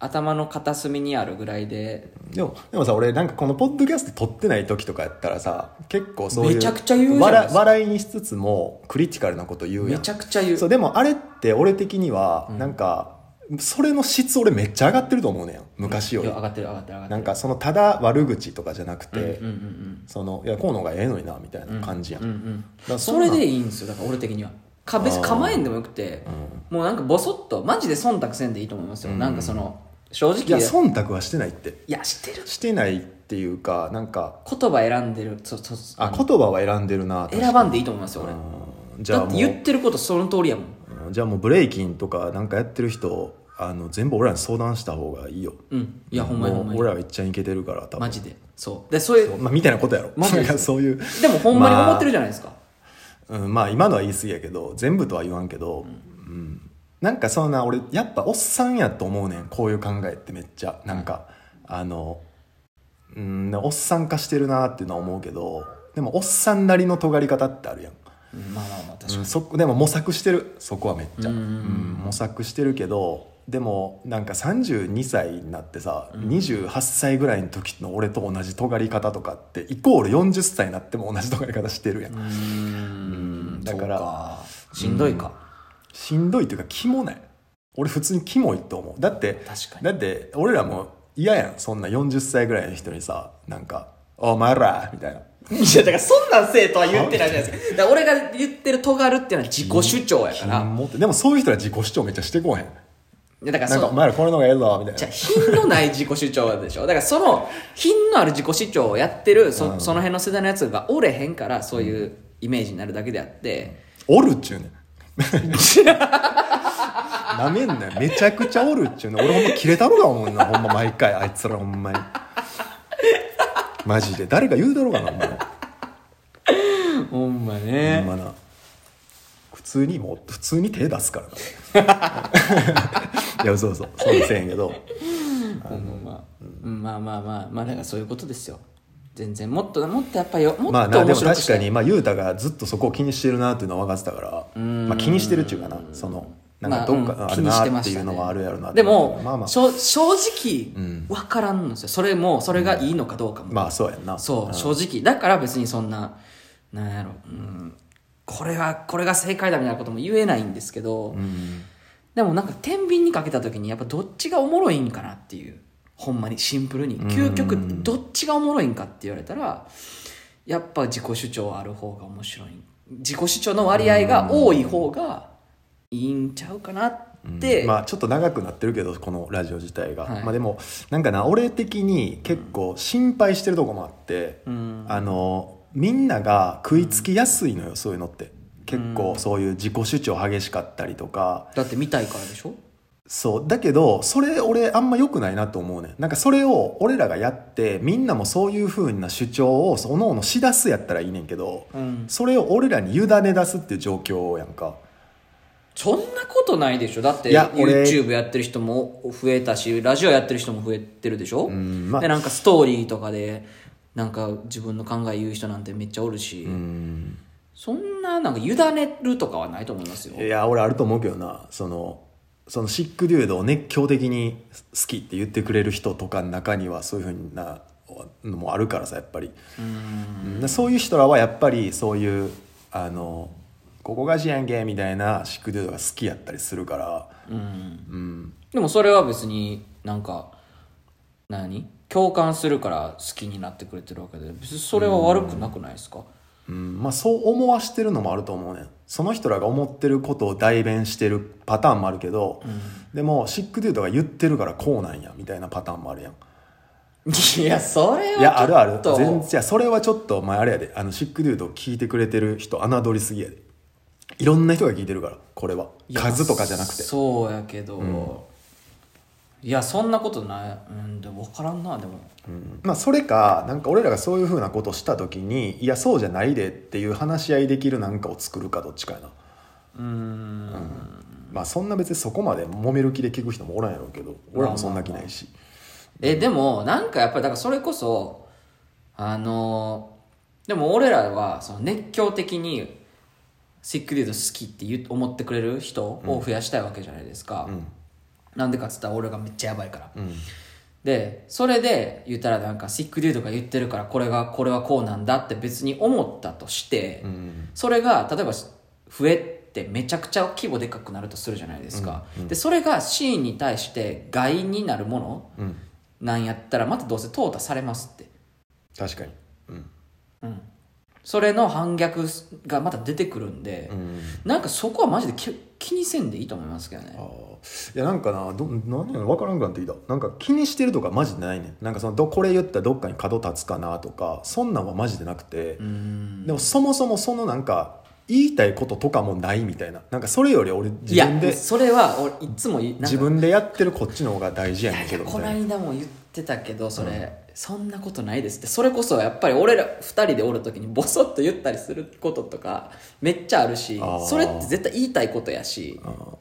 頭の片隅にあるぐらいで。でもでもさ俺なんかこのポッドキャスト撮ってない時とかやったらさ結構そういうめちゃくちゃ言うじゃないですか笑笑いにしつつもクリティカルなこと言うやん。めちゃくちゃ言う。そうでもあれって俺的にはなんか、それの質俺めっちゃ上がってると思うねん。昔より。上がってる上がってる上がってる。なんかそのただ悪口とかじゃなくて、うんうんうんそのいやこうのがええのになみたいな感じやん、うんうんだからんなんそれでいいんですよだから俺的には。か別に構えんでもよくて、もうなんかボソッとマジで忖度せんでいいと思いますよ、なんかその正直。いや忖度はしてないって。いや知ってる。してないっていうかなんか言葉選んでる。そそあ言葉は選んでるな選ばんでいいと思いますよ俺。うん。じゃあだって言ってることその通りやもん。うん。じゃあもうブレイキンとかなんかやってる人あの全部俺らに相談した方がいいよ。うん。いやほんまにほんまに。もう俺らがいっちゃんいけてるから多分。マジで。そう。でそういうまあ、みたいなことやろ。マジで。なんかそういう。でもほんまに思ってるじじゃないですか、ゃん、うん、まあ今のは言い過ぎやけど全部とは言わんけど、うんなんかそんな俺やっぱおっさんやと思うねん。こういう考えってめっちゃ。なんか、あのうんおっさん化してるなっていうのは思うけどでもおっさんなりの尖り方ってあるやん。うんまあまあまあ確かに、うん、そでも模索してる。そこはめっちゃ、うんうん模索してるけどでもなんか32歳になってさ、28歳ぐらいの時の俺と同じ尖り方とかってイコール40歳になっても同じ尖り方してるやん、うーんだからしんどいか、しんどいっていうかキモない。俺普通にキモいと思う。だって確かに。だって俺らも嫌やん。そんな40歳ぐらいの人にさなんか「お前ら」みたいな。いやだからそんなんせえとは言ってないじゃないですか。俺が言ってる尖るっていうのは自己主張やから、でもそういう人は自己主張めっちゃしてこうへん。いやだからなんかお前らこれの方がええぞみたいな。じゃあ品のない自己主張でしょ。だからその品のある自己主張をやってるそ,、その辺の世代のやつがおれへんからそういうイメージになるだけであって、おるっちゅうねんなめんなよ。めちゃくちゃおるっちゅうねん俺ほんま切れたろが思うなほんま毎回あいつらほんまに。マジで。誰か言うだろうかなもうほんまほねんまな。普通にもう普通に手出すからな。いやそうそう。そうせんけど。ほんま。うん。まあまあまあ。まあだからそういうことですよ全然もっともっとやっぱよもまあっとなでも確面白くしたいかにまあ雄太がずっとそこを気にしてるなっていうのは分かってたからまあ気にしてるっていうかなそのなんかどっかまあうんあるなっていうのはあるやろなってでも、まあまあ。しょ正直分からんのですよ。それもそれがいいのかどうかも、まあそうやんな。そう正直。だから別にそんななんやろ、うん、これはこれが正解だみたいなことも言えないんですけど、でもなんか天秤にかけた時にやっぱどっちがおもろいんかなっていうほんまにシンプルに究極どっちがおもろいんかって言われたらやっぱ自己主張ある方が面白い自己主張の割合が多い方がいいんちゃうかなって、まあちょっと長くなってるけどこのラジオ自体が、はい。まあでもなんかな俺的に結構心配してるとこもあって、あのみんなが食いつきやすいのよそういうのって。結構そういう自己主張激しかったりとか。だって見たいからでしょ？そう。だけどそれ俺あんま良くないなと思うねん。なんかそれを俺らがやってみんなもそういう風な主張をおのおのしだすやったらいいねんけど、ん。それを俺らに委ね出すっていう状況やんか。そんなことないでしょ。だって YouTube やってる人も増えたしラジオやってる人も増えてるでしょ、んまあ。でなんかストーリーとかでなんか自分の考え言う人なんてめっちゃおるし、うん。そんななんか委ねるとかはないと思いますよ。いや俺あると思うけどな。そのそのシックデュードを熱狂的に好きって言ってくれる人とかの中にはそういうふうなのもあるからさやっぱり。うそういう人らはやっぱりそういうあのここがしやんけみたいなシックデュードが好きやったりするから。うん。でもそれは別になんか何？共感するから好きになってくれてるわけで。別にそれは悪くなくないですか、うんまあ、そう思わしてるのもあると思うね。んその人らが思ってることを代弁してるパターンもあるけど、でもシックデュードが言ってるからこうなんやみたいなパターンもあるやん。いやそれはちょっと。いやあるある。全然それはちょっと前あれやで。あのシックデュードを聞いてくれてる人侮りすぎやで。いろんな人が聞いてるからこれは。数とかじゃなくて。そうやけど、いやそんなことない。うんでも分からんなでも。うん。まあそれかなんか俺らがそういうふうなことした時にいやそうじゃないでっていう話し合いできるなんかを作るかどっちかやな。うん。まあそんな別にそこまで揉める気で聞く人もおらんやろうけど俺もそんな気ないし。えでもなんかやっぱりだからそれこそあのでも俺らはその熱狂的にシックデュード好きって言う思ってくれる人を増やしたいわけじゃないですか、なんでかっつったら俺がめっちゃやばいから、でそれで言ったらなんかシックデュードが言ってるからこれがこれはこうなんだって別に思ったとして、それが例えば増えてめちゃくちゃ規模でかくなるとするじゃないですか、でそれがシーンに対して害になるものなんやったらまたどうせ淘汰されますって。確かに。うんそれの反逆がまた出てくるんで、なんかそこはマジで気気にせんでいいと思いますけどね。いやなんかなど何やろ分からんくなってきた。なんか気にしてるとかマジでないねん。なんかそのどこれ言ったらどっかに角立つかなとかそんなんはマジでなくて。でもそもそもそのなんか言いたいこととかもないみたいな。なんかそれより俺自分でそれは俺いつも自分でやってるこっちの方が大事やねんけどみこのたいな間も言ってたけどそれ、そんなことないですって。それこそやっぱり俺ら二人でおる時にボソッと言ったりすることとかめっちゃあるしそれって絶対言いたいことやし。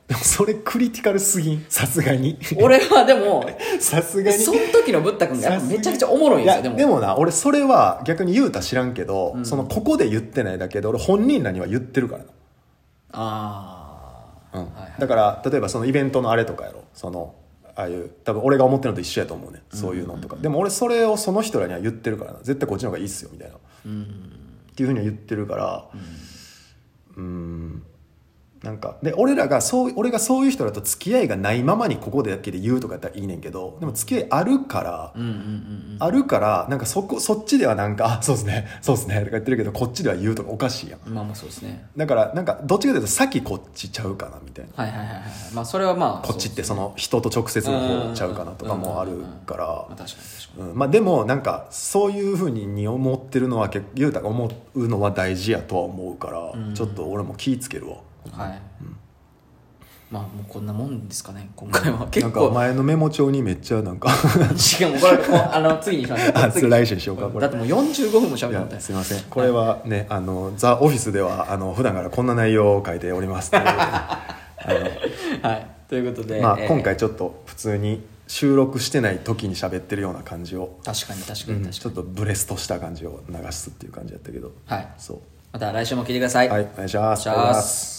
でもそれクリティカルすぎん？さすがに。俺はでも さすがに。その時のブッダ君がやっぱめちゃくちゃおもろいんですよでも。でもな俺それは逆に言うたら知らんけど、そのここで言ってないだけで俺本人らには言ってるからな。ああ、うん。はいはい。だから例えばそのイベントのあれとかやろ。そのああいう多分俺が思ってるのと一緒やと思うね。そういうのとか、でも俺それをその人らには言ってるからな。絶対こっちの方がいいっすよみたいな、っていうふうには言ってるから。うんなんかで俺らがそう俺がそういう人らと付き合いがないままにここでだけで言うとかやったらいいねんけどでも付き合いあるから、うんうんうんあるからなんかそこそっちではなんか「あそうですねそうですね」とか言ってるけどこっちでは言うとかおかしいやん。うんまあまあそうですね。だからなんかどっちかというと先こっちちゃうかなみたいな。はいはいはいはいまあそれはまあこっちってその人と直接の方ちゃうかなとかもあるから。まあ確かに確かに。うん。まあでもなんかそういうふうに思ってるのは結雄太が思うのは大事やとは思うからちょっと俺も気ぃつけるわはい、まあもうこんなもんですかね今回は。な結構。前のメモ帳にめっちゃなんか。しかもこれこうあの次にしましょう。あ次来週にしようかこれ。だってもう45分も喋いやったよすいません。これはねあのザ・オフィスではあの普段からこんな内容を書いておりますということであはい。ということで、の、まあ、えー。今回ちょっと普通に収録してない時に喋ってるような感じを、確かに確かうん。に確かに、ちょっとブレストした感じを流すっていう感じやったけど。はい。そう。また来週も聞いてください、はいお願いします